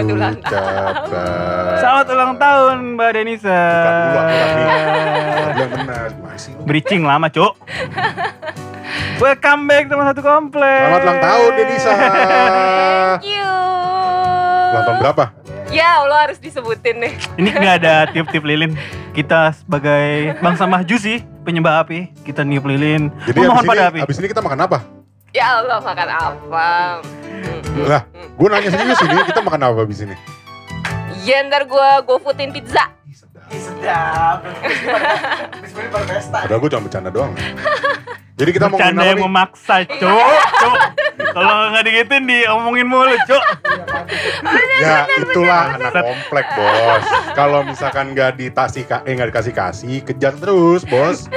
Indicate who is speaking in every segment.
Speaker 1: selamat ulang ucapkan.
Speaker 2: Selamat ulang tahun Mbak Denisa.
Speaker 1: Bukan benar. Lu?
Speaker 2: Bridging lama, Cuk. Welcome back teman satu komplek.
Speaker 1: Selamat ulang tahun Denisa.
Speaker 3: Thank you.
Speaker 1: Ulang tahun berapa?
Speaker 3: Ya Allah harus disebutin nih.
Speaker 2: Ini nggak ada tiup-tiup lilin. Kita sebagai bangsa mahju sih penyembah api. Kita niup lilin.
Speaker 1: Jadi
Speaker 2: Memohon
Speaker 1: abis
Speaker 2: pada
Speaker 1: ini,
Speaker 2: api.
Speaker 1: abis ini kita makan apa?
Speaker 3: Ya Allah makan apa?
Speaker 1: Lah, gue nanya serius ini kita makan apa abis ini?
Speaker 3: Ya ntar gue go foodin pizza.
Speaker 4: Sedap.
Speaker 1: Padahal gue cuma bercanda doang. Jadi kita mau ngomongin
Speaker 2: Bercanda yang
Speaker 1: nih?
Speaker 2: memaksa, Cuk. Cuk. Kalau nggak digituin diomongin mulu, Cuk.
Speaker 1: Ya itulah anak komplek bos. Kalau misalkan nggak dikasih eh nggak dikasih kasih, kejar terus bos.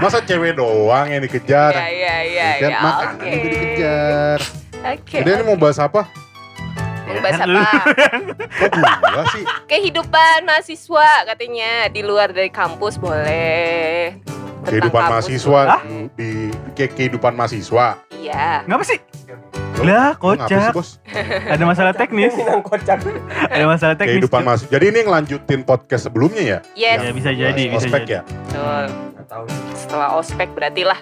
Speaker 1: Masa cewek doang yang dikejar?
Speaker 3: Ya ya ya
Speaker 1: Kan
Speaker 3: ya.
Speaker 1: makanan
Speaker 3: Oke.
Speaker 1: juga dikejar.
Speaker 3: Oke.
Speaker 1: Udah ini mau bahas apa?
Speaker 3: Mau bahas
Speaker 2: Lu.
Speaker 3: apa?
Speaker 1: Kok gua sih?
Speaker 3: Kehidupan mahasiswa katanya di luar dari kampus boleh. Tentang
Speaker 1: Kehidupan
Speaker 3: kampus
Speaker 1: mahasiswa
Speaker 2: Hah?
Speaker 1: di, di ke- kehidupan mahasiswa.
Speaker 3: Iya.
Speaker 2: Ngapa sih? Lah,
Speaker 1: ngapa sih,
Speaker 2: kocak.
Speaker 1: bos?
Speaker 2: Ada masalah teknis. Ada masalah teknis.
Speaker 1: Kehidupan mahasiswa. Jadi ini ngelanjutin podcast sebelumnya ya?
Speaker 3: Yes.
Speaker 2: Ya, bisa jadi,
Speaker 1: Bahas
Speaker 2: bisa
Speaker 1: ospek
Speaker 2: jadi.
Speaker 1: ya.
Speaker 3: Betul. Setelah ospek berarti lah.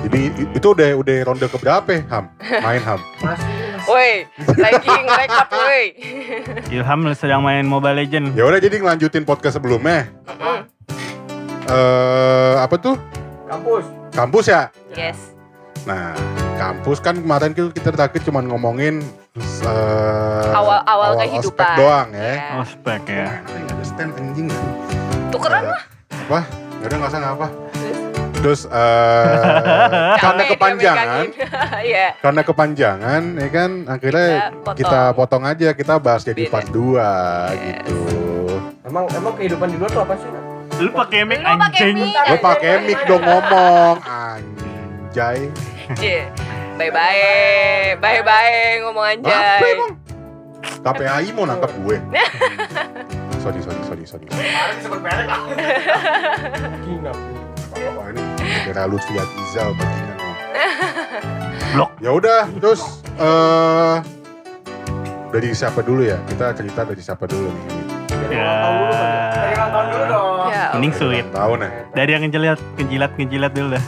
Speaker 1: Jadi itu udah udah ronde keberapa Ham? Main Ham.
Speaker 3: Woi, lagi ngerekap woi.
Speaker 2: Ilham sedang main Mobile Legend.
Speaker 1: Ya udah jadi ngelanjutin podcast sebelumnya. Eh apa tuh?
Speaker 4: Kampus.
Speaker 1: Kampus ya?
Speaker 3: Yes.
Speaker 1: Nah, kampus kan kemarin kita kita terakhir cuma ngomongin eh,
Speaker 3: Awal-awal
Speaker 1: ospek
Speaker 3: kehidupan.
Speaker 1: doang ya.
Speaker 3: Ya.
Speaker 2: Ospek ya.
Speaker 1: Nah, ada stand anjing ya.
Speaker 3: Tukeran lah.
Speaker 1: Apa? Gak ada nggak usah nggak apa.
Speaker 3: Terus?
Speaker 1: Eh, karena kepanjangan,
Speaker 3: megangin. Iya.
Speaker 1: karena kepanjangan, ya kan akhirnya
Speaker 3: Kita potong.
Speaker 1: kita potong aja, kita bahas jadi part 2
Speaker 3: Yes.
Speaker 1: gitu.
Speaker 4: Emang emang kehidupan di luar tuh apa sih?
Speaker 2: Lu pakai mic
Speaker 3: Lu pakai
Speaker 2: anjing.
Speaker 1: Lo pakai mic dong ngomong, anjay.
Speaker 3: Cie. Bye bye. Bye bye ngomong
Speaker 1: Apa
Speaker 3: anjay.
Speaker 1: emang? KPAI mau nangkap gue. sorry, sorry, sorry, sorry.
Speaker 4: Kemarin disebut merek lah.
Speaker 1: Kira Lutfi Agizal begini
Speaker 2: Blok.
Speaker 1: Ya udah, terus eh dari siapa dulu ya? Kita cerita dari siapa dulu nih?
Speaker 2: Ya.
Speaker 4: Dari ulang tahun dulu dong.
Speaker 3: Ya.
Speaker 2: Mending sweet.
Speaker 1: Tahun ya?
Speaker 2: Dari yang ngejilat, ngejilat, ngejilat dulu dah.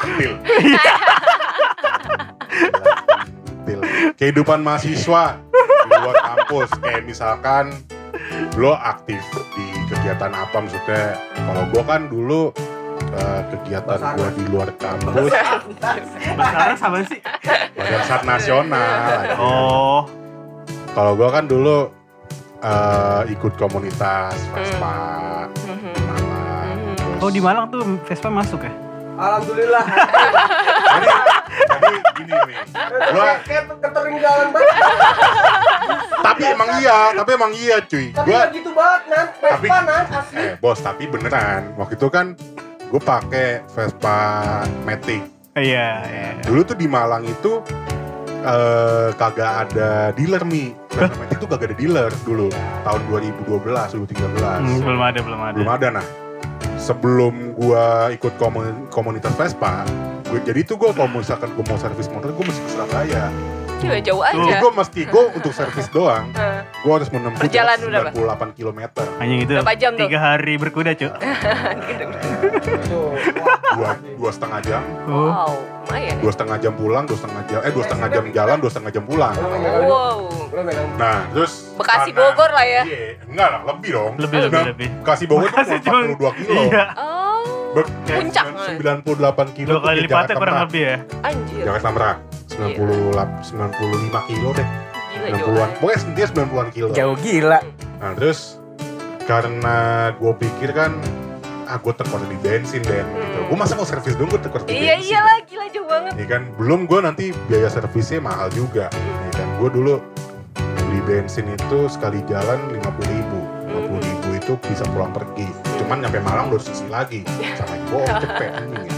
Speaker 1: Pentil. Kehidupan mahasiswa di luar kampus kayak misalkan lo aktif di kegiatan apa maksudnya kalau gua kan dulu eh, kegiatan gua di luar kampus
Speaker 2: Basarnas apa sih?
Speaker 1: Badan Sat Nasional
Speaker 2: Oh,
Speaker 1: kalau gua kan dulu eh, ikut komunitas Vespa
Speaker 3: Mhm.
Speaker 1: Malang
Speaker 3: Mhm.
Speaker 2: oh di Malang tuh Vespa masuk ya?
Speaker 4: Alhamdulillah.
Speaker 1: jadi, gini nih gua
Speaker 4: Kayak banget.
Speaker 1: tapi emang iya tapi emang iya cuy
Speaker 4: Tapi
Speaker 1: gua
Speaker 4: gitu banget, Nan.
Speaker 1: Tapi-
Speaker 4: Vespa, Nan. Asli.
Speaker 1: eh bos tapi beneran waktu itu kan gue pakai Vespa Matic
Speaker 2: Iya, iya.
Speaker 1: dulu tuh di Malang itu eh kagak ada dealer mi Vespa Matic tuh kagak ada dealer dulu tahun 2012 2013
Speaker 2: Hmm, belum ada, belum ada.
Speaker 1: belum ada nah sebelum gua ikut komun- komunitas Vespa gue jadi tuh gue kalau misalkan gue mau servis motor gue mesti ke Surabaya
Speaker 3: Gila jauh aja.
Speaker 1: gue mesti gue untuk servis doang gue harus menempuh
Speaker 3: Perjalanan
Speaker 1: jarak
Speaker 3: berapa?
Speaker 1: 98 km
Speaker 2: Anjing itu
Speaker 3: Berapa jam tuh?
Speaker 2: tiga hari berkuda, Cuk.
Speaker 4: Tuh.
Speaker 1: dua dua setengah jam
Speaker 2: Oh.
Speaker 3: Wow, lumayan ya.
Speaker 1: dua setengah jam pulang dua setengah jam eh dua setengah jam jalan dua setengah jam pulang
Speaker 3: Wow.
Speaker 1: Nah terus
Speaker 3: Bekasi
Speaker 1: karena-
Speaker 3: Bogor lah ya.
Speaker 1: iya enggak lah lebih dong
Speaker 2: Lebih,
Speaker 1: Nah,
Speaker 2: lebih, lebih.
Speaker 1: Bekasi Bogor tuh
Speaker 2: Bekasi cuma-
Speaker 1: 42 kilo
Speaker 2: Iya.
Speaker 3: Oh, Puncak.
Speaker 1: 98 kilo
Speaker 2: Dua kali lipatnya kurang lebih ya.
Speaker 3: anjir.
Speaker 1: Jakarta Merak 90 95 kilo deh
Speaker 3: Gila
Speaker 1: 60-an
Speaker 3: jauh.
Speaker 1: pokoknya dia 90-an kilo
Speaker 4: jauh gila.
Speaker 1: nah terus karena gue pikir kan ah gue tekor di bensin Ben gitu.
Speaker 3: Hmm.
Speaker 1: gue masa mau servis dong gue tekor di
Speaker 3: Iya
Speaker 1: bensin
Speaker 3: iyalah gila jauh banget.
Speaker 1: ya kan belum gue nanti biaya servisnya mahal juga ya kan gue dulu beli bensin itu sekali jalan 50 ribu 50 ribu itu bisa pulang pergi cuman nyampe Malang udah sisi lagi. Sama gue cepet anjing ya.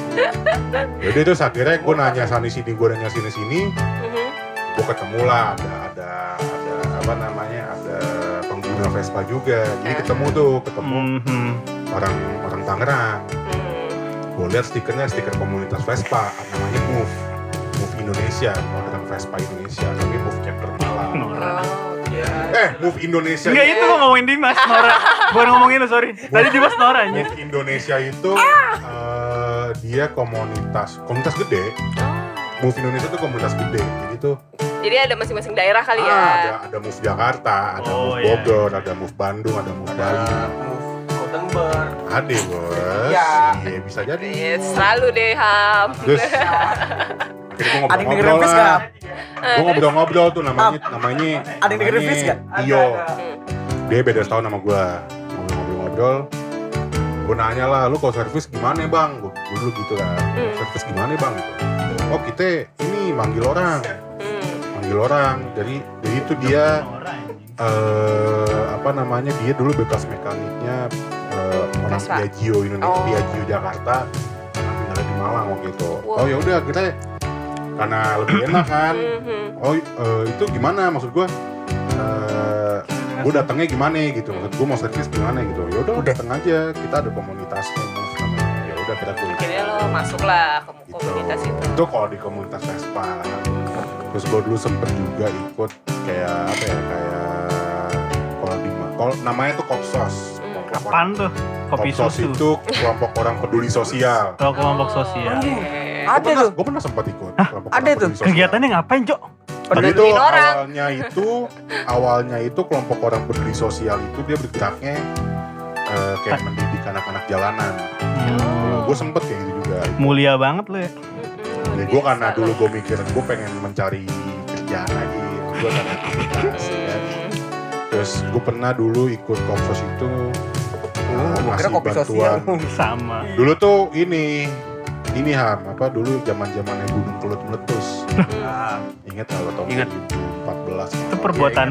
Speaker 1: Jadi terus akhirnya gue nanya sana sini gue nanya sini sini.
Speaker 3: Mhm.
Speaker 1: gue ketemu lah ada ada ada apa namanya ada pengguna Vespa juga. Jadi ketemu tuh ketemu
Speaker 2: Mhm.
Speaker 1: orang orang Tangerang.
Speaker 3: Hmm.
Speaker 1: gue lihat stikernya stiker komunitas Vespa namanya Move. Move Indonesia modern Vespa Indonesia tapi Move chapter Malang.
Speaker 3: Oh,
Speaker 1: eh Move Indonesia
Speaker 2: Enggak itu gua ngomongin Dimas Nora. Bukan ngomongin lu sorry. Tadi Dimas Nora aja.
Speaker 1: Move Indonesia itu eh, dia komunitas komunitas gede
Speaker 3: Oh.
Speaker 1: Move Indonesia itu komunitas gede jadi tuh
Speaker 3: Jadi ada masing-masing daerah kali ya.
Speaker 1: ah, ada ada Move Jakarta ada
Speaker 2: Oh,
Speaker 1: Move
Speaker 2: iya.
Speaker 1: Bogor ada Move Bandung ada Move Bali
Speaker 4: Ada move Gothenburg.
Speaker 1: ada bos
Speaker 4: Iya.
Speaker 1: iya bisa jadi
Speaker 3: Yes, selalu deh Ham.
Speaker 1: terus akhirnya gue ngobrol-ngobrol
Speaker 5: Fis
Speaker 1: lah. gue ngobrol-ngobrol tuh namanya namanya
Speaker 5: Ada yang dengerin Fis nggak?
Speaker 1: Tio
Speaker 3: Hmm.
Speaker 1: dia beda setahun sama gue ngobrol-ngobrol. Gue nanya lah lu kalau servis gimana ya bang gue dulu gitu kan.
Speaker 3: Hmm.
Speaker 1: servis gimana bang? Gitu. Oh kita ini manggil orang.
Speaker 3: Hmm.
Speaker 1: manggil orang. Jadi jadi itu dia eh apa namanya dia dulu bekas mekaniknya eh, orang. Piaggio Indonesia
Speaker 3: Oh.
Speaker 1: Piaggio Jakarta. Tinggal di Malang waktu itu.
Speaker 3: Wow.
Speaker 1: oh ya udah kita karena lebih enak kan
Speaker 3: Mhm.
Speaker 1: oh eh, itu gimana maksud gue eh gue datangnya gimana gitu maksud gue mau servis gimana gitu ya udah
Speaker 5: Udah.
Speaker 1: datang aja kita ada komunitasnya namanya ya udah kita kuliah
Speaker 3: Akhirnya lo masuk lah ke
Speaker 1: gitu.
Speaker 3: komunitas itu.
Speaker 1: itu kalau di komunitas Vespa terus gue dulu sempet juga ikut kayak apa ya kayak kalau di kalau namanya tuh kopsos. Kelompok
Speaker 2: Apaan tuh? Kopi
Speaker 1: Kopsos
Speaker 2: susu.
Speaker 1: itu kelompok orang peduli sosial
Speaker 2: Oh, kelompok
Speaker 3: Oh,
Speaker 2: sosial.
Speaker 5: Ada tuh.
Speaker 1: gue pernah sempat ikut
Speaker 5: Ada tuh.
Speaker 2: Kegiatannya ngapain, Cok?
Speaker 1: Jadi itu
Speaker 3: orang.
Speaker 1: awalnya itu awalnya itu kelompok orang peduli sosial itu dia bergeraknya eh, kayak mendidik anak-anak jalanan.
Speaker 3: Oh.
Speaker 1: Gue sempet kayak gitu juga.
Speaker 2: Mulia banget lu ya.
Speaker 1: Gue karena
Speaker 3: lo.
Speaker 1: dulu gue mikir gue pengen mencari kerjaan aja, gue ada aktivitas. ya kan.
Speaker 3: Hmm.
Speaker 1: Terus gue pernah dulu ikut kopsos itu
Speaker 5: Oh,
Speaker 1: ngasih
Speaker 5: kopi sosial.
Speaker 1: bantuan.
Speaker 2: Sama.
Speaker 1: Dulu tuh ini ini ham apa dulu zaman zamannya gunung kelut meletus.
Speaker 5: Ah,
Speaker 1: Ingat kalau tahun
Speaker 5: Ingat.
Speaker 1: 2014.
Speaker 2: Itu perbuatan.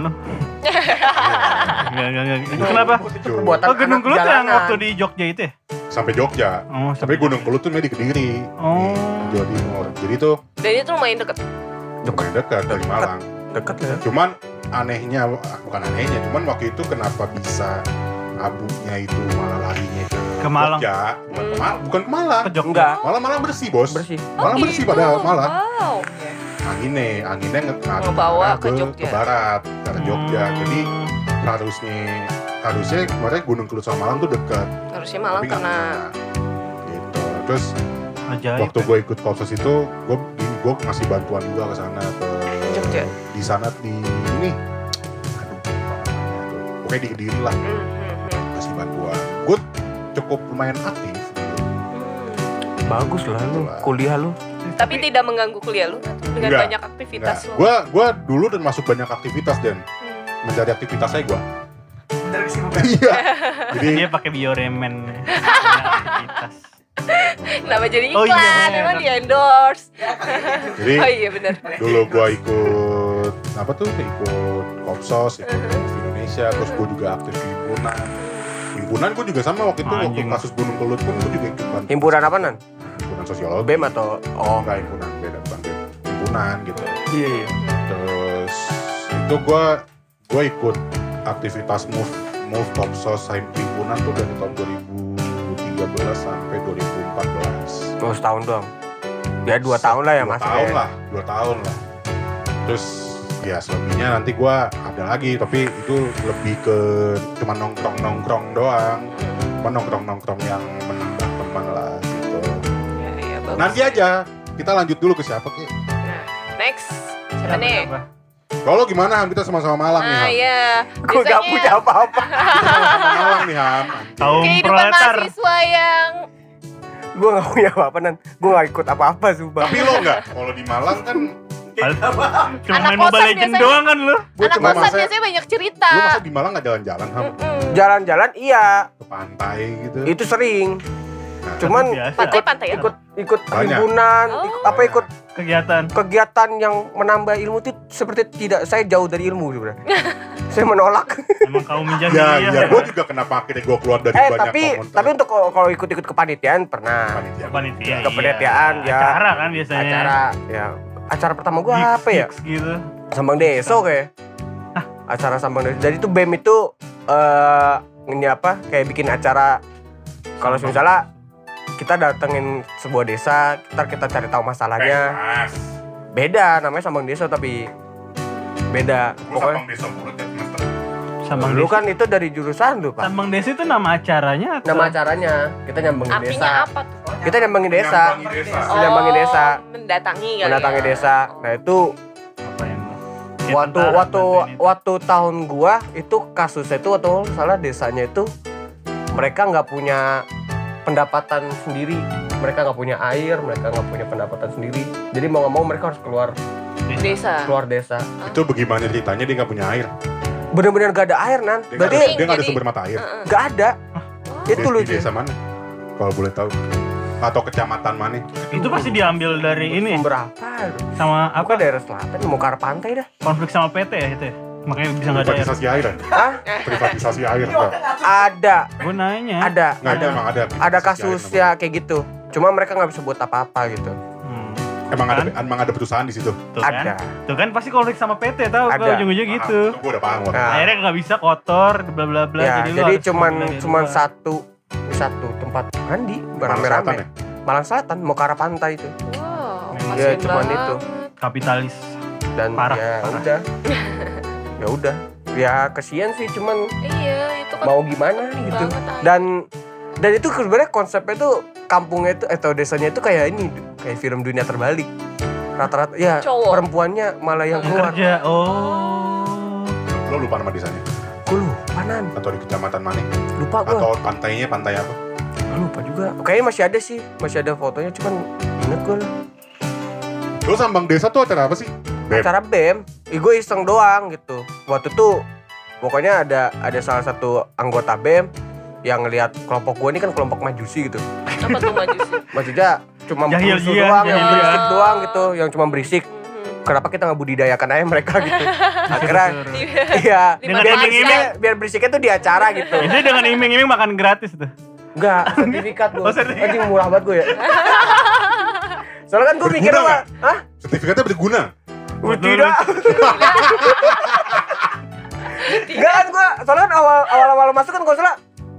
Speaker 2: Enggak, enggak, enggak. Itu kenapa?
Speaker 5: Itu perbuatan
Speaker 2: Oh, Gunung Kelut yang waktu di Jogja itu ya?
Speaker 1: Sampai Jogja.
Speaker 2: Oh,
Speaker 1: Tapi Gunung Kelut tuh di Kediri,
Speaker 2: Oh.
Speaker 1: di Jawa Timur. Jadi tuh
Speaker 3: Dan itu lumayan deket.
Speaker 1: lumayan dekat dari Malang.
Speaker 5: Deket ya.
Speaker 1: Cuman anehnya, bukan anehnya, cuman waktu itu kenapa bisa abunya itu malah larinya ke,
Speaker 2: Ke Malang.
Speaker 1: Jogja, bukan ke Malang, bukan ke Malang.
Speaker 2: Ke Jogja.
Speaker 5: Enggak,
Speaker 1: Malah malah bersih bos.
Speaker 5: bersih.
Speaker 1: Malah bersih padahal malah.
Speaker 3: Wow.
Speaker 1: Anginnya, anginnya nge ngarah
Speaker 3: ke Jogja.
Speaker 1: ke barat, ke arah Jogja.
Speaker 2: Hmm.
Speaker 1: Jadi harusnya harusnya kemarin Gunung Kelut sama Malang tuh dekat.
Speaker 3: Harusnya Malang
Speaker 1: tapi
Speaker 3: kena.
Speaker 1: Gitu. Terus
Speaker 2: Ajaib.
Speaker 1: waktu gue ikut kopsos itu gue gue ngasih bantuan juga ke sana ke
Speaker 3: Jogja.
Speaker 1: di sana di ini tuh. pokoknya di kediri lah
Speaker 3: hmm.
Speaker 1: Cukup lumayan aktif gitu.
Speaker 5: Bagus lah lu, kuliah lu.
Speaker 3: Tapi tidak mengganggu kuliah lu dengan
Speaker 1: Enggak.
Speaker 3: banyak aktivitas lo.
Speaker 1: gue gue dulu dan masuk banyak aktivitas dan
Speaker 3: Hmm.
Speaker 1: mencari aktivitas saya
Speaker 5: kesibukan.
Speaker 1: iya jadi
Speaker 2: Dia pakai bioremen. Aktivitas.
Speaker 3: Kenapa jadi
Speaker 2: Oh,
Speaker 3: iklan?
Speaker 2: iya, bener.
Speaker 3: Emang di endorse.
Speaker 1: jadi
Speaker 3: Oh iya benar.
Speaker 1: dulu gue ikut apa tuh ikut kopsos ikut
Speaker 3: Uh-huh.
Speaker 1: Indonesia terus gue juga aktif di himpunan himpunan gue juga sama waktu itu waktu
Speaker 2: Anjing.
Speaker 1: kasus Gunung Kelut pun gue juga ikut bantu
Speaker 5: Himpunan apa nan?
Speaker 1: himpunan sosiologi
Speaker 5: BEM atau oh.
Speaker 1: enggak himpunan beda bukan BEM himpunan gitu
Speaker 5: Iya, iya.
Speaker 1: terus itu gue gue ikut aktivitas move move kopsos himpunan tuh dari tahun 2013 sampai 2014
Speaker 5: Oh, setahun doang. Ya dua tahun lah ya
Speaker 1: dua
Speaker 5: mas.
Speaker 1: tahun lah dua tahun lah terus ya selebihnya nanti gue ada lagi tapi itu lebih ke cuma nongkrong nongkrong doang cuma nongkrong nongkrong yang menambah teman lah gitu
Speaker 3: Ya, iya, bagus.
Speaker 1: nanti aja kita lanjut dulu ke siapa ki
Speaker 3: Nah, next. Siapa nih?
Speaker 1: Kalau gimana Ham? kita sama-sama Malang nih
Speaker 3: Ah
Speaker 1: Ham
Speaker 3: iya.
Speaker 5: Gue gak punya apa-apa.
Speaker 1: Malang nih Ham
Speaker 2: Kaum
Speaker 3: kehidupan
Speaker 2: proletar.
Speaker 3: mahasiswa yang
Speaker 5: Gue gak punya apa-apa nan. Gue gak ikut apa-apa sumpah.
Speaker 1: tapi lo nggak kalau di Malang kan
Speaker 2: Cuma
Speaker 3: Anak
Speaker 2: main Mobile
Speaker 3: kosan
Speaker 2: Legend
Speaker 3: biasanya.
Speaker 2: doang kan lu.
Speaker 3: Anak kosan
Speaker 1: masa-
Speaker 3: biasanya banyak cerita.
Speaker 1: lo masa di Malang nggak jalan-jalan.
Speaker 5: Jalan-jalan iya,
Speaker 1: ke pantai gitu
Speaker 5: itu sering.
Speaker 1: Nah,
Speaker 5: Cuman
Speaker 2: Biasa.
Speaker 3: Pantai pantai ya.
Speaker 5: ikut ikut himpunan,
Speaker 3: Oh.
Speaker 5: ikut- apa ikut
Speaker 2: kegiatan.
Speaker 5: kegiatan yang menambah ilmu itu seperti tidak saya jauh dari ilmu sebenarnya. saya menolak.
Speaker 2: Emang kaum
Speaker 1: Ya,
Speaker 2: jahiliyah.
Speaker 1: ya, gue juga kenapa akhirnya gue keluar dari
Speaker 5: eh
Speaker 1: banyak
Speaker 5: tapi
Speaker 1: komentar.
Speaker 5: tapi untuk kalau ikut-ikut kepanitiaan pernah.
Speaker 1: Panitia.
Speaker 2: Panitia.
Speaker 5: Kepanitiaan,
Speaker 2: iya.
Speaker 5: ya.
Speaker 2: Acara kan biasanya.
Speaker 5: Acara ya acara pertama gua
Speaker 2: Gigs,
Speaker 5: apa ya?
Speaker 2: gitu.
Speaker 5: Sambang Deso kayak. Acara Sambang Deso. Jadi tuh BEM itu eh ini apa? Kayak bikin acara kalau misalnya kita datengin sebuah desa, kita kita cari tahu masalahnya.
Speaker 1: Mas.
Speaker 5: Beda namanya Sambang Deso tapi beda.
Speaker 1: Gue
Speaker 5: Pokoknya
Speaker 1: sambang desa mulut ya.
Speaker 2: Sambang
Speaker 5: lu
Speaker 2: Desa.
Speaker 5: kan itu dari jurusan lu, Pak.
Speaker 2: Sambang Desa itu nama acaranya atau?
Speaker 5: Nama acaranya kita nyambangin
Speaker 3: Artinya
Speaker 5: desa.
Speaker 3: apa tuh?
Speaker 5: Kita nyambangin desa.
Speaker 1: Nyambangi desa.
Speaker 5: Oh. Menyambangi desa.
Speaker 3: Mendatangi kali
Speaker 5: Mendatangi
Speaker 3: ya.
Speaker 5: desa. Nah, itu
Speaker 2: apa yang Ya,
Speaker 5: waktu waktu waktu tahun gua itu kasusnya itu atau salah desanya itu mereka nggak punya pendapatan sendiri mereka nggak punya air mereka nggak punya pendapatan sendiri jadi mau nggak mau mereka harus keluar
Speaker 3: Desa.
Speaker 5: keluar desa
Speaker 1: Itu bagaimana ceritanya dia nggak punya air?
Speaker 5: Bener-bener gak ada air nan
Speaker 1: Dia
Speaker 5: berarti
Speaker 1: ada, dia nggak ada sumber mata air.
Speaker 3: Heeh.
Speaker 5: nggak ada
Speaker 3: Oh.
Speaker 5: itu loh
Speaker 1: Di desa mana? Kalau boleh tahu. Atau kecamatan mana?
Speaker 2: Itu pasti diambil dari ini
Speaker 5: berapa
Speaker 2: sama
Speaker 5: apa
Speaker 2: apa
Speaker 5: daerah selatan mau ke arah pantai dah
Speaker 2: konflik sama PT ya itu ya. Makanya bisa nggak ada air.
Speaker 1: Privatisasi air. kan?
Speaker 5: Hah?
Speaker 1: Privatisasi air.
Speaker 5: ada
Speaker 2: Gue nanya.
Speaker 5: ada
Speaker 1: Nggak ada
Speaker 5: ada
Speaker 1: ada.
Speaker 5: ada kasus ya kayak gitu cuma mereka nggak bisa buat apa-apa gitu
Speaker 1: Emang ada
Speaker 2: Kan?
Speaker 1: emang ada perusahaan di situ.
Speaker 2: Tuh
Speaker 5: ada
Speaker 2: kan? Tuh kan pasti konflik sama PT tahu
Speaker 5: Ada.
Speaker 2: ke ujung-ujung gitu.
Speaker 1: Gue udah paham.
Speaker 5: Nah.
Speaker 2: Akhirnya nggak bisa kotor, bla bla bla.
Speaker 5: ya jadi,
Speaker 2: harus
Speaker 5: cuman cuman satu satu tempat mandi rame-rame
Speaker 1: ya?
Speaker 5: Malang Selatan mau ke arah pantai itu
Speaker 3: Wow.
Speaker 5: Ya,
Speaker 3: kasian
Speaker 5: cuman
Speaker 3: banget.
Speaker 5: itu.
Speaker 2: kapitalis.
Speaker 5: dan
Speaker 2: Parah,
Speaker 5: ya
Speaker 2: parah.
Speaker 5: udah ya udah ya kesian sih cuman
Speaker 3: Iya, itu kan
Speaker 5: mau gimana gitu
Speaker 3: banget, ah.
Speaker 5: dan dan itu sebenarnya konsepnya tuh kampungnya itu atau desanya itu kayak ini kayak film dunia terbalik rata-rata ya
Speaker 3: Cowok.
Speaker 5: perempuannya malah yang keluar
Speaker 2: Kerja. Oh.
Speaker 1: Lo lupa nama desanya?
Speaker 5: gue lupa nan
Speaker 1: Atau di kecamatan mana?
Speaker 5: lupa gue
Speaker 1: Atau pantainya pantai apa?
Speaker 5: lupa juga kayaknya masih ada sih masih ada fotonya cuman inget gue lah
Speaker 1: Lo sambang desa tuh acara apa sih? Bem.
Speaker 5: acara BEM Ih, gue iseng doang gitu waktu itu pokoknya ada ada salah satu anggota BEM yang ngelihat kelompok gue ini kan kelompok majusi gitu.
Speaker 3: Apa tuh maju sih?
Speaker 5: maksudnya cuma
Speaker 2: Jahil
Speaker 5: berusuh
Speaker 2: iya,
Speaker 5: doang yang
Speaker 2: jahil iya.
Speaker 5: berisik doang gitu yang cuma berisik.
Speaker 3: Mhm.
Speaker 5: kenapa kita nggak budidayakan aja mereka gitu? Akhirnya
Speaker 2: Disuruh.
Speaker 5: iya.
Speaker 2: Dengan
Speaker 5: biar berisiknya biar berisiknya tuh di acara gitu.
Speaker 2: Itu dengan iming-iming makan gratis tuh.
Speaker 5: enggak sertifikat gue
Speaker 2: Oh, sertifikat.
Speaker 5: anjing murah banget gue ya. Soalnya kan gue mikir apa? Hah?
Speaker 1: Sertifikatnya berguna.
Speaker 5: Gue tidak. Enggak kan gue Soalnya kan awal, awal-awal masuk kan gue salah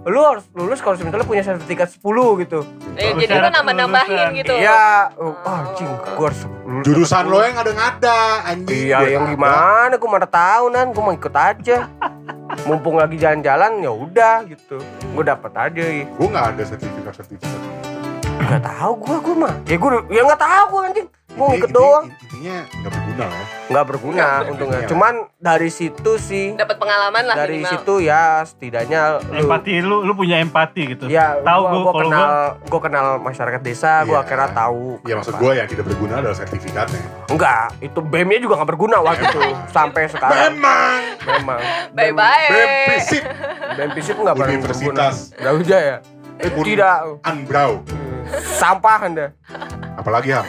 Speaker 5: Lu harus lulus kalau misalnya punya sertifikat 10 gitu
Speaker 3: Eh,
Speaker 2: Oh,
Speaker 3: jadi lu nambah-nambahin gitu.
Speaker 5: Iya oh, anjing gue harus lulus
Speaker 1: Jurusan lo
Speaker 5: 10.
Speaker 1: yang ada-ngada anjing.
Speaker 5: Iya
Speaker 1: Gua
Speaker 5: yang gimana gue mana tahu nan gue mau ikut aja Mumpung lagi jalan-jalan ya udah gitu Gue dapat aja ya.
Speaker 1: Gue nggak ada sertifikat-sertifikat.
Speaker 5: Gak tahu gue gue mah Ya gue ya nggak tahu gue anjing Gue
Speaker 1: Inti-
Speaker 5: ikut
Speaker 1: inti-
Speaker 5: doang
Speaker 1: Intinya nggak berguna ya.
Speaker 5: Nggak berguna untungnya
Speaker 1: Iya.
Speaker 5: Cuman dari situ sih
Speaker 3: Dapat pengalaman lah
Speaker 5: Dari
Speaker 3: minimal.
Speaker 5: situ ya setidaknya lu
Speaker 2: Empati lu lu punya empati gitu.
Speaker 5: Ya,
Speaker 2: Tahu
Speaker 5: gua,
Speaker 2: gua
Speaker 5: kenal,
Speaker 2: gua
Speaker 5: gua kenal masyarakat desa, gua
Speaker 1: Iya.
Speaker 5: akhirnya tahu.
Speaker 1: Ya maksud gue yang tidak berguna adalah sertifikatnya.
Speaker 5: enggak, itu BEM-nya juga nggak berguna waktu itu sampai sekarang.
Speaker 1: Memang.
Speaker 5: Memang.
Speaker 3: Bye-bye.
Speaker 1: Bem fisik.
Speaker 5: BEM fisik nggak pernah berguna.
Speaker 1: Universitas.
Speaker 5: Enggak udah ya.
Speaker 1: Eh,
Speaker 5: Tidak.
Speaker 1: Unbrow.
Speaker 5: Sampah Anda.
Speaker 1: Apalagi ham.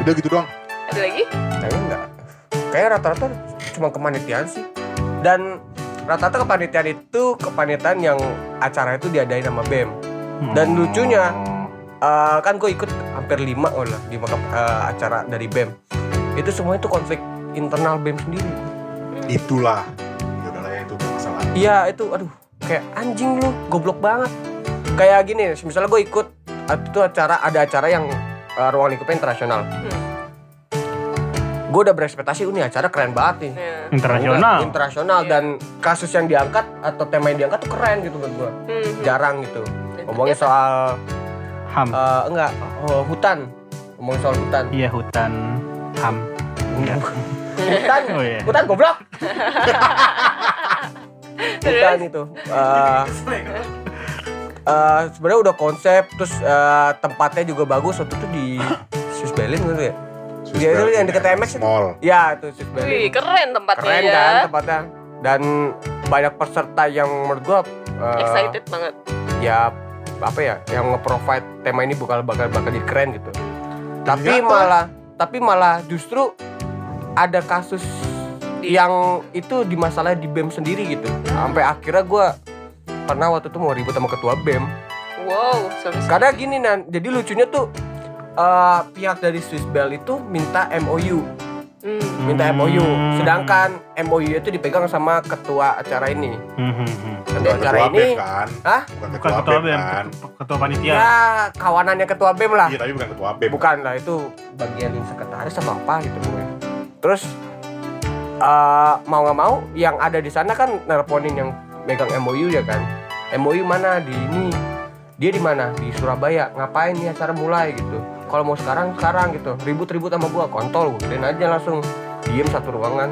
Speaker 1: Udah gitu doang.
Speaker 3: Ada lagi?
Speaker 5: Kayaknya enggak. Kayak rata-rata cuma kepanitiaan sih. Dan rata-rata kepanitiaan itu kepanitiaan yang acara itu diadain sama BEM. Dan lucunya Eh, kan gue ikut hampir lima oh lah lima eh, acara dari BEM itu semua itu konflik internal BEM sendiri
Speaker 1: Itulah. Ya udahlah ya itu masalah.
Speaker 5: iya itu aduh kayak anjing lu goblok banget kayak gini misalnya gue ikut itu acara ada acara yang eh, ruang lingkupnya internasional gue udah berekspektasi "Oh, ini acara keren banget nih
Speaker 3: Ya.
Speaker 2: internasional.
Speaker 5: Internasional
Speaker 3: Iya.
Speaker 5: dan kasus yang diangkat atau tema yang diangkat tuh keren gitu menurut gue
Speaker 3: Mhm.
Speaker 5: jarang gitu
Speaker 3: ternyata-
Speaker 5: soal
Speaker 2: Ham.
Speaker 5: eh, enggak oh, hutan ngomongin soal hutan
Speaker 2: Iya hutan ham. Enggak.
Speaker 5: hutan
Speaker 2: Oh iya.
Speaker 5: hutan goblok hutan itu Eh, eh, sebenarnya udah konsep terus eh, tempatnya juga bagus waktu itu di Swiss Berlin gitu ya Dia itu yang deket TMX itu.
Speaker 1: Mall.
Speaker 5: ya itu Swiss
Speaker 3: Wih,
Speaker 5: Berlin
Speaker 3: keren tempatnya
Speaker 5: keren
Speaker 3: ya.
Speaker 5: kan tempatnya dan banyak peserta yang menurut gua eh,
Speaker 3: Excited banget.
Speaker 5: ya apa ya yang nge-provide tema ini bakal bakal bakal jadi keren gitu tapi
Speaker 1: Ternyata.
Speaker 5: malah tapi malah justru ada kasus
Speaker 3: Di-
Speaker 5: yang itu di masalah di BEM sendiri gitu sampai akhirnya gue pernah waktu itu mau ribut sama ketua BEM
Speaker 3: Wow, sampai
Speaker 5: karena gini nan jadi lucunya tuh eh, pihak dari Swiss Bell itu minta MOU
Speaker 3: Hmm.
Speaker 5: minta
Speaker 2: Hmm.
Speaker 5: MOU sedangkan MOU itu dipegang sama ketua acara ini
Speaker 2: Hmm, hmm, hmm.
Speaker 5: ketua
Speaker 1: Bukan
Speaker 5: acara
Speaker 1: ketua
Speaker 5: ini
Speaker 1: BEM kan?
Speaker 5: Hah?
Speaker 1: Bukan
Speaker 2: Bukan
Speaker 1: ketua
Speaker 2: ketua
Speaker 1: BEM
Speaker 2: BEM,
Speaker 1: kan?
Speaker 2: ketua, ketua panitia.
Speaker 5: ya kawanannya ketua BEM lah
Speaker 1: Iya tapi bukan ketua BEM.
Speaker 5: bukan lah itu bagian sekretaris atau apa gitu gue terus eh, mau nggak mau yang ada di sana kan nelponin yang megang MOU ya kan? MOU mana? Di ini. Dia di mana? Di Surabaya. Ngapain nih acara mulai gitu. Kalau mau sekarang sekarang gitu. Ribut-ribut sama gua. Kontol gue gituin aja langsung. Diem satu ruangan.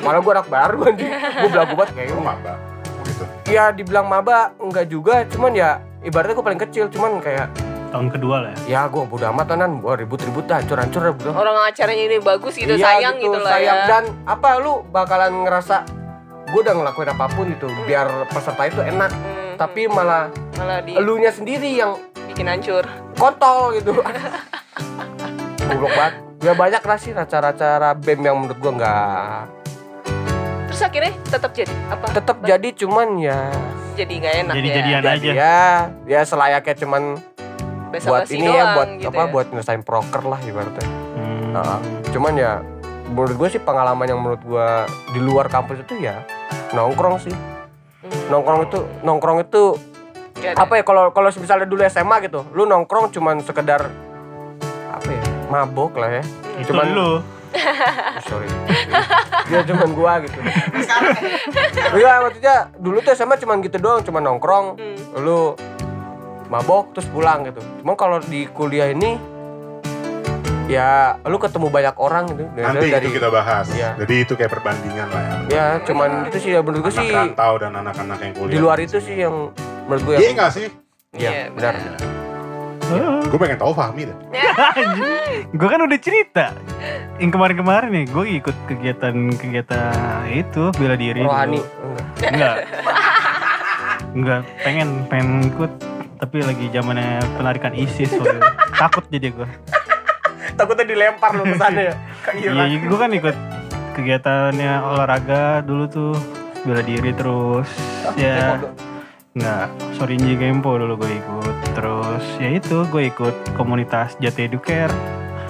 Speaker 5: Malah gua anak baru anjing. Gua belagu banget kayak
Speaker 1: Lu maba. Gitu.
Speaker 5: ya dibilang maba enggak juga. Cuman ya ibaratnya gua paling kecil. Cuman kayak
Speaker 2: Tahun kedua lah ya.
Speaker 5: ya gua bodo amat tenan gua ribut-ribut dah hancur-hancur
Speaker 3: Orang acaranya ini bagus gitu,
Speaker 5: Iya,
Speaker 3: sayang gitu, lah
Speaker 5: sayang.
Speaker 3: ya.
Speaker 5: Dan apa lu bakalan ngerasa gue udah ngelakuin apa pun gitu biar peserta itu enak.
Speaker 3: Hmm,
Speaker 5: Tapi malah
Speaker 3: malah di
Speaker 5: elunya sendiri yang
Speaker 3: bikin hancur.
Speaker 5: kontol gitu. Goblok banget. Ya banyak lah sih acara-acara BEM yang menurut gua nggak
Speaker 3: Terus akhirnya tetap jadi apa?
Speaker 5: tetap jadi cuman ya
Speaker 3: jadi nggak enak
Speaker 2: Jadi
Speaker 3: ya.
Speaker 2: jadian
Speaker 5: jadi
Speaker 2: aja.
Speaker 5: ya ya selayaknya cuman
Speaker 3: Basa
Speaker 5: buat ini
Speaker 3: doang,
Speaker 5: ya buat
Speaker 3: gitu
Speaker 5: apa
Speaker 3: ya.
Speaker 5: buat nyelesain proker lah ibaratnya.
Speaker 2: Hmm.
Speaker 5: Heeh. Cuman ya menurut gue sih pengalaman yang menurut gue di luar kampus itu ya nongkrong sih.
Speaker 3: Hmm.
Speaker 5: Nongkrong itu nongkrong itu
Speaker 3: ada.
Speaker 5: apa ya kalau kalau misalnya dulu SMA gitu, lu nongkrong cuman sekedar apa ya? Mabok lah ya.
Speaker 2: Itu
Speaker 5: cuman
Speaker 2: lu.
Speaker 5: Oh, sorry. Dia cuman gua gitu. Iya, maksudnya dulu tuh SMA cuman gitu doang, cuman nongkrong,
Speaker 3: Hmm.
Speaker 5: lu mabok terus pulang gitu. Cuma kalau di kuliah ini ya lu ketemu banyak orang gitu
Speaker 1: Nanti
Speaker 5: dari
Speaker 1: itu kita bahas.
Speaker 5: Iya.
Speaker 1: Jadi itu kayak perbandingan lah ya.
Speaker 5: ya cuman itu sih ya menurut gue
Speaker 1: Anak
Speaker 5: sih
Speaker 1: rantau dan anak-anak yang kuliah.
Speaker 5: di luar itu sih yang menurut gue
Speaker 1: Iya
Speaker 5: yang
Speaker 1: nggak sih?
Speaker 5: iya
Speaker 3: Iya,
Speaker 5: benar.
Speaker 1: Gue pengen tahu Fahmi deh.
Speaker 2: gue kan udah cerita yang kemarin-kemarin nih gue ikut kegiatan-kegiatan itu bela diri
Speaker 5: Rohani enggak.
Speaker 2: enggak enggak pengen pengen ikut tapi lagi zamannya penarikan ISIS takut jadi gue
Speaker 5: Takutnya dilempar lu ke sana ya.
Speaker 2: Iya gue kan ikut kegiatannya olahraga dulu tuh bela diri terus ya
Speaker 5: Taekwondo.
Speaker 2: Enggak, Sorinji Gempo dulu gue ikut Terus ya itu gue ikut komunitas Jati Educare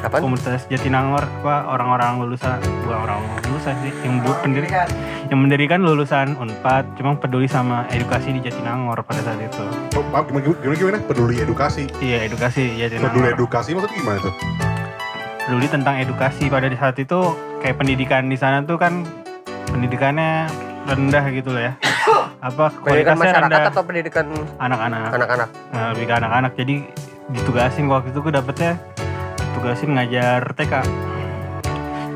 Speaker 5: Apaan?
Speaker 2: Komunitas Jatinangor apa orang-orang lulusan Bukan orang lulusan sih Yang bu, pendiri, yang mendirikan lulusan UNPAD Cuma peduli sama edukasi di Jatinangor pada saat itu
Speaker 1: Oh, gimana, gimana? Peduli edukasi.
Speaker 2: Iya edukasi Jatinangor
Speaker 1: Peduli edukasi maksudnya gimana tuh?
Speaker 2: Peduli tentang edukasi. Pada saat itu Kayak pendidikan di sana tuh kan Pendidikannya rendah gitu loh ya. Apa
Speaker 5: Pendidikan
Speaker 2: kualitasnya
Speaker 5: masyarakat
Speaker 2: rendah
Speaker 5: atau pendidikan
Speaker 2: Anak-anak.
Speaker 5: anak-anak?
Speaker 2: Nah, lebih ke anak-anak. Jadi ditugasin. Waktu itu gue dapetnya tugasin ngajar TK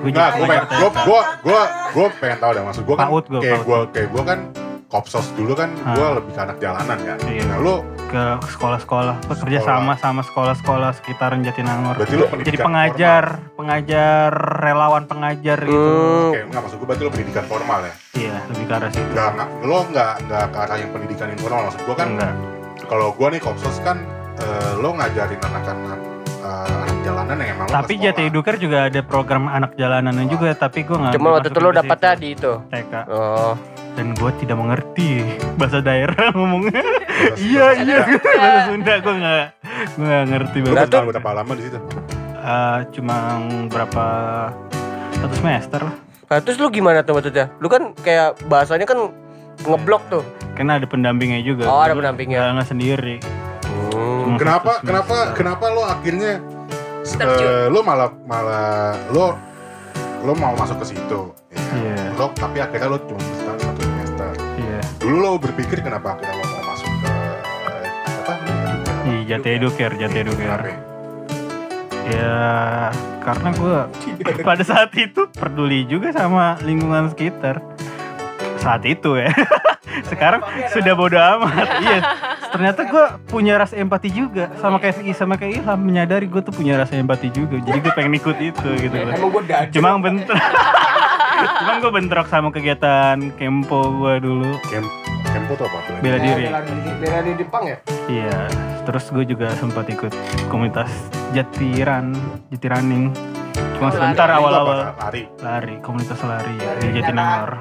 Speaker 2: gue
Speaker 1: Enggak, gue pengen, gue, gue, gue, gue pengen tahu deh maksud gue kan
Speaker 2: Paut gua,
Speaker 1: kayak gue, kayak gue kan kopsos dulu kan,
Speaker 2: Hah.
Speaker 1: gue lebih ke anak jalanan ya.
Speaker 2: Iya.
Speaker 1: Nah lu
Speaker 2: ke sekolah-sekolah bekerja
Speaker 1: Sekolah.
Speaker 2: sama sama sekolah-sekolah sekitaran Jatinangor
Speaker 1: berarti lu
Speaker 2: jadi
Speaker 1: pendidikan
Speaker 2: pengajar pengajar relawan pengajar gitu
Speaker 5: Hmm,
Speaker 1: formal. Oke, enggak maksud gue berarti lu pendidikan formal ya.
Speaker 2: iya lebih ke arah situ
Speaker 1: Enggak, enggak, lo enggak, enggak ke arah yang pendidikan informal maksud gue kan.
Speaker 2: enggak
Speaker 1: Kalau gue nih kopsos kan, eh, lo ngajarin anak-anak eh, anak jalanan yang emang lo
Speaker 2: tapi Jati. Educare juga ada program anak jalanannya juga tapi gue nggak
Speaker 5: Cuma waktu itu dapatnya
Speaker 2: situ.
Speaker 5: di itu.
Speaker 2: TK
Speaker 5: Oh,
Speaker 2: dan gue tidak mengerti bahasa daerah ngomongnya iya iya
Speaker 1: Sunda.
Speaker 2: bahasa Sunda gue nggak gue nggak ngerti bahasa
Speaker 1: bertahan berapa lama di situ?
Speaker 2: Eh, cuma berapa satu semester lah
Speaker 5: nah, terus lu gimana tuh maksudnya? Lu kan kayak bahasanya kan ngeblok tuh.
Speaker 2: karena ada pendampingnya juga
Speaker 5: Oh, ada pendampingnya.
Speaker 2: nggak- sendiri
Speaker 5: Hmm.
Speaker 1: Kenapa, kenapa, kenapa lo akhirnya
Speaker 3: Terjun.
Speaker 1: eh, lo malah malah lo lo mau masuk ke situ? ya?
Speaker 2: Iya.
Speaker 1: Lo tapi akhirnya lo cuma Dulu lo berpikir kenapa akhirnya lo mau masuk ke apa?
Speaker 2: di Jati Educare Jati Educare
Speaker 1: Kenapa?
Speaker 2: ya? Karena gue pada saat itu peduli juga sama lingkungan sekitar. Saat itu ya. Sekarang sudah bodo amat. Iya. Ternyata gue punya rasa empati juga sama kayak sama kayak Ilham. Menyadari gue tuh punya rasa empati juga. Jadi gue pengen ikut itu gitu.
Speaker 5: Emang gue
Speaker 2: cuma bentrok cuma gue bentrok sama kegiatan kempo gue dulu
Speaker 1: Kem Kempo tuh apa? Bela
Speaker 2: bela diri
Speaker 5: Bela diri, bela diri Jepang ya?
Speaker 2: iya terus gue juga sempat ikut komunitas jatiran jati running Cuma sebentar awal-awal?
Speaker 1: Lari.
Speaker 2: lari, komunitas lari
Speaker 5: Lari
Speaker 2: di
Speaker 5: di
Speaker 2: Jatinangor.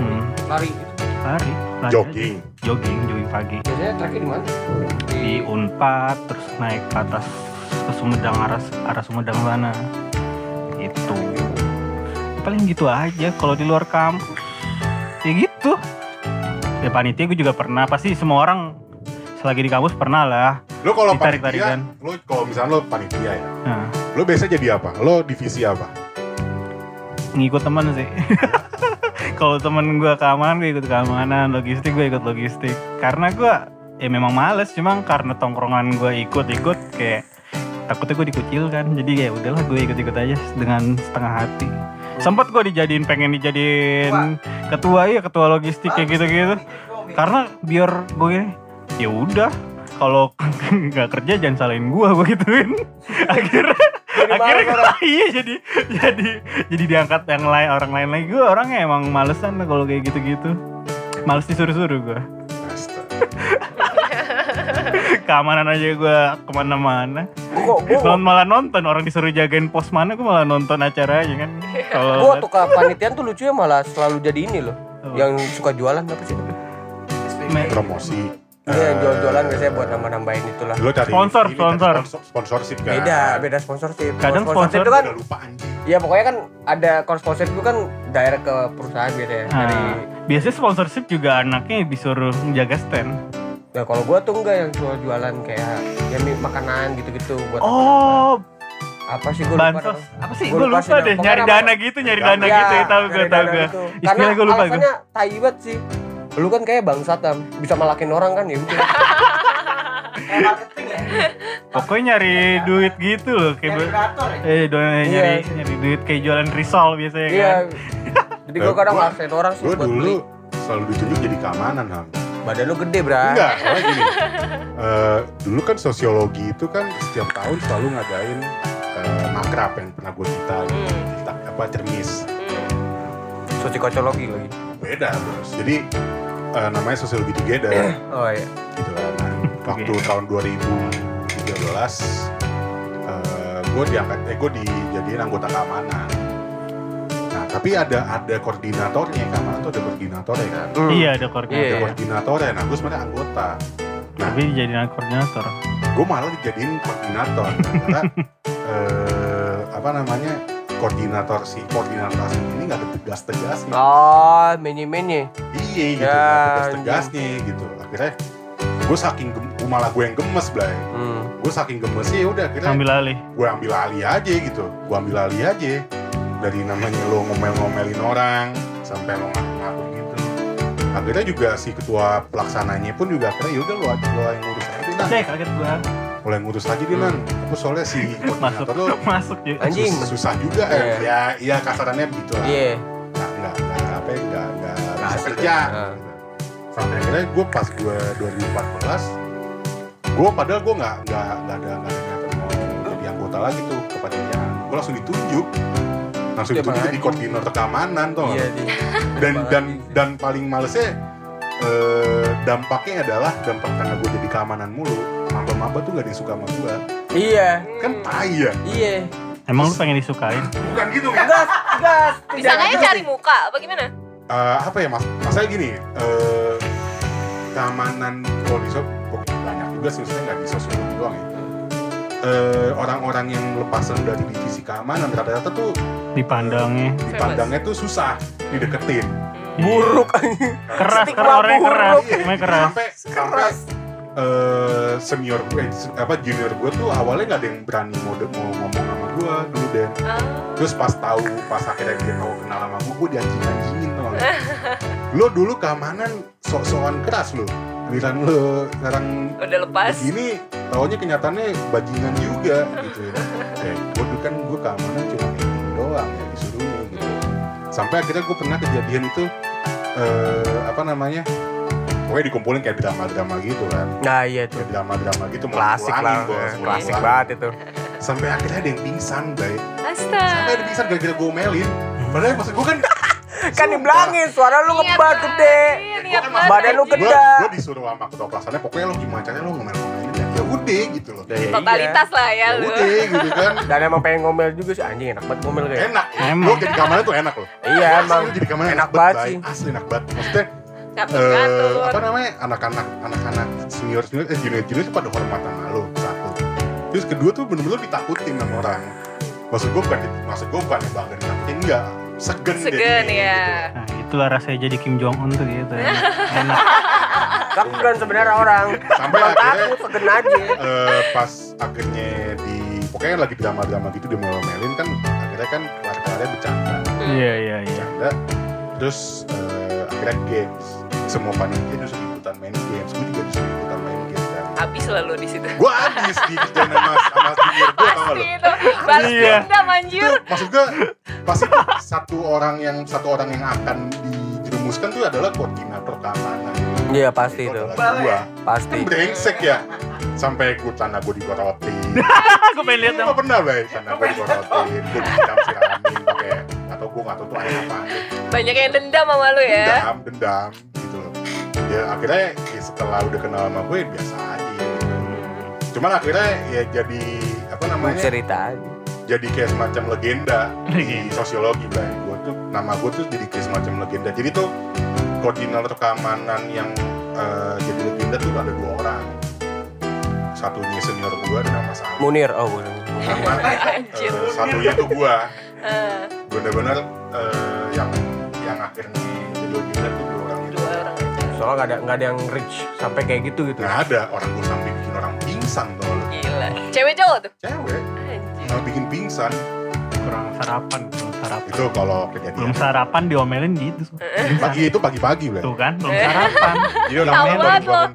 Speaker 2: Hmm,
Speaker 5: lari
Speaker 2: lari, lari.
Speaker 1: Jogging.
Speaker 2: Jogging, jogging pagi.
Speaker 5: biasanya terakhir di mana
Speaker 2: Di Unpad terus naik ke atas ke Sumedang arah arah Sumedang sana. Itu. Paling gitu aja kalau di luar kampus. Ya gitu. Ya panitia gue juga pernah, pasti semua orang selagi di kampus pernah lah.
Speaker 1: Lo kalau panitia, lo kalau misalnya lo panitia ya,
Speaker 2: Nah,
Speaker 1: lo biasa jadi apa? Lo divisi apa?
Speaker 2: ngikut temen sih. Kalau temen gue keamanan, gue ikut keamanan, logistik gue ikut logistik. Karena gue ya memang males, cuma karena tongkrongan gue ikut-ikut kayak takutnya gue dikucilkan. Jadi ya udahlah gue ikut-ikut aja dengan setengah hati. Sempat gue dijadiin pengen dijadiin ketua ya ketua logistik kayak gitu-gitu. Karena biar gue gini, ya udah kalau nggak kerja jangan salahin gue gue gituin. Akhirnya akhirnya
Speaker 5: malas
Speaker 2: iya jadi jadi jadi diangkat yang lain orang lain lagi gue orangnya emang malesan kalau kayak gitu-gitu males disuruh-suruh gue. keamanan aja gue ke mana-mana
Speaker 5: gua gua
Speaker 2: Malah, malah nonton orang disuruh jagain pos mana gue malah nonton acara aja kan kalau
Speaker 5: gua tuh kepanitiaan tuh lucunya malah selalu jadi ini loh
Speaker 2: Apa?
Speaker 5: yang suka jualan apa sih
Speaker 2: Me-
Speaker 1: Promosi.
Speaker 5: Iya,
Speaker 1: Eh,
Speaker 5: jual-jualan biasanya buat nambah-nambahin itulah.
Speaker 1: Lo cari
Speaker 2: Sponsor,
Speaker 1: ini,
Speaker 2: sponsor.
Speaker 1: sponsor- sponsorship kan.
Speaker 5: Beda, beda sponsorship.
Speaker 2: Kadang
Speaker 5: sponsorship
Speaker 2: sponsor
Speaker 5: itu kan
Speaker 1: Udah lupa anjing.
Speaker 5: Iya pokoknya kan ada kalau sponsorship itu kan daerah ke perusahaan biasanya dari
Speaker 2: Nah, biasanya sponsorship juga anaknya disuruh menjaga stand
Speaker 5: Nah kalau gua tuh enggak yang jual jualan kayak ya makanan gitu-gitu buat
Speaker 2: oh.
Speaker 5: Apa sih gua lupa
Speaker 2: bansos. apa sih?
Speaker 5: Gua
Speaker 2: gue
Speaker 5: lupa
Speaker 2: lupa deh
Speaker 5: pokoknya
Speaker 2: nyari dana gitu nyari
Speaker 1: Iya,
Speaker 2: dana
Speaker 5: Iya,
Speaker 2: gitu ya tahu gue tahu gue
Speaker 5: gitu. Karena
Speaker 2: gue lupa gue
Speaker 5: alasannya tai banget sih. Lu kan kayak bangsat Am. bisa malakin orang kan ya udah.
Speaker 2: Pokoknya nyari duit gitu loh kayak be- eh do- nyari
Speaker 5: Iya.
Speaker 2: nyari duit kayak jualan risol biasanya
Speaker 5: iya.
Speaker 2: kan.
Speaker 5: Jadi gua kadang ngaksain orang sih
Speaker 1: Gue
Speaker 5: buat beli.
Speaker 1: dulu selalu ditunjuk jadi keamanan ham.
Speaker 5: Badan lu gede bra
Speaker 1: Enggak, soalnya gini. eh, dulu kan sosiologi itu kan setiap tahun selalu ngadain eh, makrab yang pernah gue cerita,
Speaker 3: Hmm.
Speaker 1: cerita apa cermis.
Speaker 3: Hmm.
Speaker 5: sosiokologi lagi
Speaker 1: Beda terus. Jadi eh, namanya sosiologi together
Speaker 5: oh iya
Speaker 1: gitu kan. Nah, waktu tahun 2013 eh, gue diangkat, eh gue dijadiin anggota keamanan. Nah, tapi ada ada koordinatornya, keamanan tuh ada koordinatornya kan.
Speaker 2: iya ada koordinator.
Speaker 1: Ada koordinatornya, nah gue sebenarnya anggota. Nah,
Speaker 2: tapi dijadiin koordinator.
Speaker 1: gue malah dijadiin koordinator. Karena eh, apa namanya koordinator si koordinator ini nggak ada tegas tegasnya
Speaker 5: oh mini mini
Speaker 1: iya gitu.
Speaker 5: Ya,
Speaker 1: tegas tegasnya gitu. Akhirnya gue saking gem- gua malah gue yang gemes blay.
Speaker 5: Hmm.
Speaker 1: gue saking gemesnya ya udah akhirnya
Speaker 2: ambil alih.
Speaker 1: gue ambil alih aja gitu. Gue ambil alih aja dari namanya lo ngomel-ngomelin orang sampai lo ngaku-ngaku gitu akhirnya juga si ketua pelaksananya pun juga akhirnya yaudah lo lo yang ngurus aja deh
Speaker 2: Cek kaget gua
Speaker 1: lo yang ngurus aja deh Nan aku soalnya si
Speaker 2: masuk
Speaker 1: koordinator lo
Speaker 2: masuk ya
Speaker 5: Anjing.
Speaker 1: sus- susah juga eh.
Speaker 5: Iya.
Speaker 1: ya iya kasarannya begitu lah
Speaker 5: iya
Speaker 1: nggak nggak nggak apa ya nggak nggak bisa kerja
Speaker 5: ya. Ah.
Speaker 1: sampai akhirnya gue pas gue 2014 gue padahal gue nggak nggak nggak ada nggak ada niatan mau jadi anggota lagi tuh kepanitiaan gue langsung ditunjuk langsung
Speaker 5: Ya,
Speaker 1: ditunjuk jadi koordinator keamanan tuh
Speaker 5: iya di
Speaker 1: dan dan
Speaker 5: sih.
Speaker 1: dan paling malesnya eh, dampaknya adalah dampak karena gue jadi keamanan mulu. Maba-maba tuh gak disuka sama gue
Speaker 5: iya.
Speaker 1: Kan tai ya
Speaker 5: iya.
Speaker 2: Emang lu pengen disukain?
Speaker 1: Bukan gitu kan
Speaker 5: gas gas.
Speaker 3: Bisa nggak ya cari muka? Apa gimana?
Speaker 1: Eh, apa ya mas? Masalah gini eh, keamanan kalau di shop banyak juga sih maksudnya nggak di sosiologi doang ya Eh, orang-orang yang lepasan dari divisi keamanan rata-rata tuh
Speaker 2: dipandangnya.
Speaker 1: dipandangnya tuh susah dideketin.
Speaker 5: Buruk.
Speaker 2: Keras keras orangnya keras. Orangnya keras.
Speaker 1: sampai sampai eh, senior gue eh, apa junior gue tuh awalnya nggak ada yang berani mau mau ngomong sama gue dulu dan
Speaker 3: Ah.
Speaker 1: terus pas tahu pas akhirnya dia tahu kenal sama gue gue dianjing-anjingin tau gak lo dulu keamanan sok-sokan keras lo giliran lo sekarang
Speaker 3: Udah lepas.
Speaker 1: begini taunya kenyataannya bajingan juga gitu ya. Eh gue dulu kan gue keamanan cuma acting doang ya disuruhnya gitu. Sampai akhirnya gue pernah kejadian itu eh, apa namanya pokoknya dikumpulin kayak drama-drama gitu kan.
Speaker 5: Nah iya tuh.
Speaker 1: Kayak drama-drama gitu mau
Speaker 5: klasik lah.
Speaker 1: bos,
Speaker 5: klasik banget itu.
Speaker 1: Sampai akhirnya ada yang pingsan bay. Sampai
Speaker 3: Astaga.
Speaker 1: ada yang pingsan gara-gara gue omelin. Padahal maksud gue kan
Speaker 5: kan dibilangin suara lu ngebat
Speaker 3: banget,
Speaker 5: gede
Speaker 3: iya,
Speaker 1: kan
Speaker 3: banget,
Speaker 5: badan lu
Speaker 1: gue
Speaker 5: gede.
Speaker 1: gue disuruh sama ketua pelaksana pokoknya lo gimana caranya lo ngomel-ngomelin ya ya udah udah gitu loh
Speaker 5: Ya, iya.
Speaker 3: Totalitas lah ya
Speaker 1: ya
Speaker 3: lu.
Speaker 1: udah gitu kan
Speaker 5: Dan emang pengen ngomel juga sih anjing enak banget ngomel kayak.
Speaker 1: enak
Speaker 2: Emang.
Speaker 1: lo jadi kamarnya tuh enak loh
Speaker 5: Iya emang.
Speaker 1: Jadi kamarnya
Speaker 5: enak banget sih.
Speaker 1: Asli enak banget maksudnya eh,
Speaker 3: Ngatur-ngatur.
Speaker 1: apa namanya anak-anak anak-anak senior senior eh junior junior itu pada hormat sama lo satu terus kedua tuh bener-bener ditakutin sama orang maksud gue bukan maksud gue bukan bangga ditakutin enggak segen
Speaker 3: Segen ya.
Speaker 2: Nah, itulah rasanya jadi Kim Jong Un tuh gitu. ya. Enak.
Speaker 5: Segan sebenarnya orang.
Speaker 1: Sampai akhirnya-
Speaker 5: takut segen aja.
Speaker 1: Eh, pas akhirnya di pokoknya lagi drama-drama gitu dia melin kan akhirnya kan kelar-kelarnya bercanda
Speaker 2: Iya iya iya.
Speaker 1: bercanda terus eh, akhirnya games semua panitia disuruh ikutan main games gue juga disuruh ikutan main games kan
Speaker 3: Habis lalu di situ.
Speaker 1: gue habis di kerjaan sama sama
Speaker 3: itu. Balas
Speaker 2: Iya.
Speaker 3: dendam anjir.
Speaker 1: itu maksud gue pasti satu orang yang satu orang yang akan dijerumuskan tuh adalah koordinator keamanan
Speaker 5: Iya pasti itu.
Speaker 1: gua
Speaker 5: Pasti.
Speaker 1: kan brengsek ya sampai gue tanah gue digorotin
Speaker 2: Aku pengen lihat dong.
Speaker 1: pernah bay tanah gue digorotin gue disiram siramin pakai atau gue nggak tahu tuh air apa
Speaker 3: Banyak yang dendam sama lu ya.
Speaker 1: dendam dendam gitu loh ya akhirnya ya setelah udah kenal sama gue ya biasa aja gitu. cuman akhirnya ya jadi apa namanya
Speaker 5: Cerita aja.
Speaker 1: jadi kayak semacam legenda di sosiologi Bray. gue tuh nama gue tuh jadi kayak semacam legenda jadi tuh koordinator keamanan yang eh, jadi legenda tuh ada dua orang satunya senior gue dan nama sama
Speaker 5: Munir, oh bukan.
Speaker 1: sama
Speaker 3: Anjir.
Speaker 1: eh, satunya tuh gue
Speaker 3: Eh,
Speaker 1: bener-bener eh, yang yang akhirnya jadi legenda tuh dua orang itu.
Speaker 5: Soalnya nggak ada nggak ada yang rich sampai kayak gitu gitu.
Speaker 1: nggak ada orang gue sampai bikin orang pingsan tuh
Speaker 3: Gila. Cewek cowok tuh.
Speaker 1: cewek
Speaker 3: Anjir.
Speaker 1: nggak bikin pingsan
Speaker 2: Kurang sarapan, belum sarapan.
Speaker 1: itu kalau
Speaker 2: Belum
Speaker 1: kejadian
Speaker 2: sarapan diomelin gitu.
Speaker 1: pagi itu pagi-pagi.
Speaker 2: Tuh kan, belum sarapan.
Speaker 1: Jadi orang
Speaker 3: Tahu
Speaker 1: baru bangun.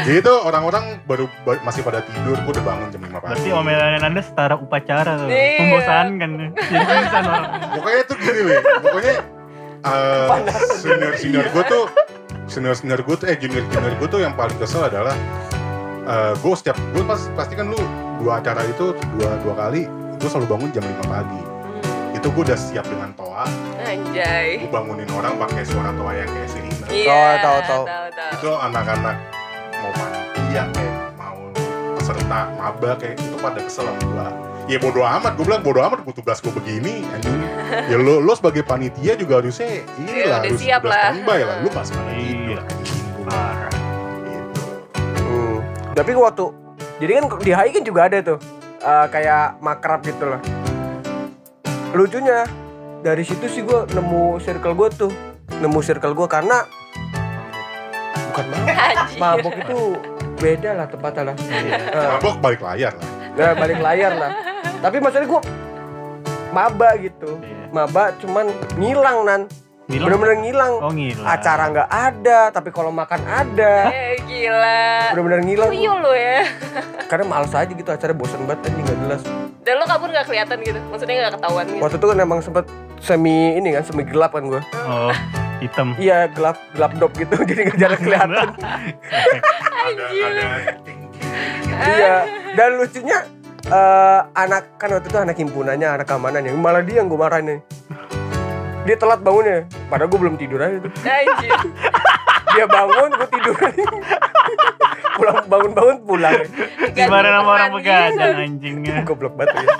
Speaker 1: Jadi itu orang-orang baru ba- masih pada tidur, gue udah bangun jam 5 pagi.
Speaker 2: Berarti omelan Anda setara upacara tuh.
Speaker 3: Iya.
Speaker 2: Membosankan. Jadi pingsan orang.
Speaker 1: Pokoknya tuh gini weh, pokoknya eh, senior senior gue tuh senior senior gue tuh eh junior junior gue tuh yang paling kesel adalah eh gue setiap gue pas pasti kan lu dua acara itu dua dua kali gue selalu bangun jam 5 pagi
Speaker 3: Hmm.
Speaker 1: itu gue udah siap dengan toa
Speaker 3: Anjay.
Speaker 1: gue bangunin orang pakai suara toa yang kayak sirine
Speaker 3: Iya.
Speaker 5: tahu, tahu.
Speaker 3: Tahu tahu.
Speaker 1: itu anak-anak mau panitia kayak mau peserta maba kayak itu pada kesel sama gua ya bodo amat gue bilang bodo amat gue tugas gue begini anjing ya lo lo sebagai panitia juga harusnya ini
Speaker 3: Iya,
Speaker 1: lah
Speaker 3: udah
Speaker 1: harus
Speaker 3: siap lah.
Speaker 1: standby lah lu pas pada
Speaker 2: Iya.
Speaker 1: anjing
Speaker 5: Tapi waktu jadi kan di HI kan juga ada tuh eh, kayak makrab gitu loh. Lucunya dari situ sih gue nemu circle gue tuh nemu circle gue karena bukan mabok, mabok itu beda lah tepatnya lah.
Speaker 1: Mabok balik layar lah
Speaker 5: Nah, balik layar lah. Tapi maksudnya gue maba gitu.
Speaker 2: Iya.
Speaker 5: Maba cuman ngilang nan.
Speaker 2: Ngilang?
Speaker 5: Bener-bener ngilang.
Speaker 2: Oh gila.
Speaker 5: Acara nggak ada, tapi kalau makan ada.
Speaker 3: Eh, gila.
Speaker 5: Bener-bener ngilang.
Speaker 3: Tuyul lu ya.
Speaker 5: Karena males aja gitu acara bosan banget aja nggak jelas.
Speaker 3: Dan lu kabur gak kelihatan gitu. Maksudnya gak ketahuan gitu.
Speaker 5: Waktu itu kan emang sempet semi ini kan semi gelap kan gue.
Speaker 2: Oh, hitam.
Speaker 5: Iya gelap gelap dop gitu jadi nggak jarang kelihatan.
Speaker 1: tinggi
Speaker 5: Iya. Dan lucunya eh, anak kan waktu itu anak himpunannya anak keamanan ya malah dia yang gue marahin nih. Dia telat bangunnya, padahal gue belum tidur aja tuh.
Speaker 3: Anjir.
Speaker 5: Dia bangun, gue tidur. pulang bangun-bangun pulang.
Speaker 2: Dimarahin sama orang begadang anjingnya.
Speaker 5: Goblok banget ya.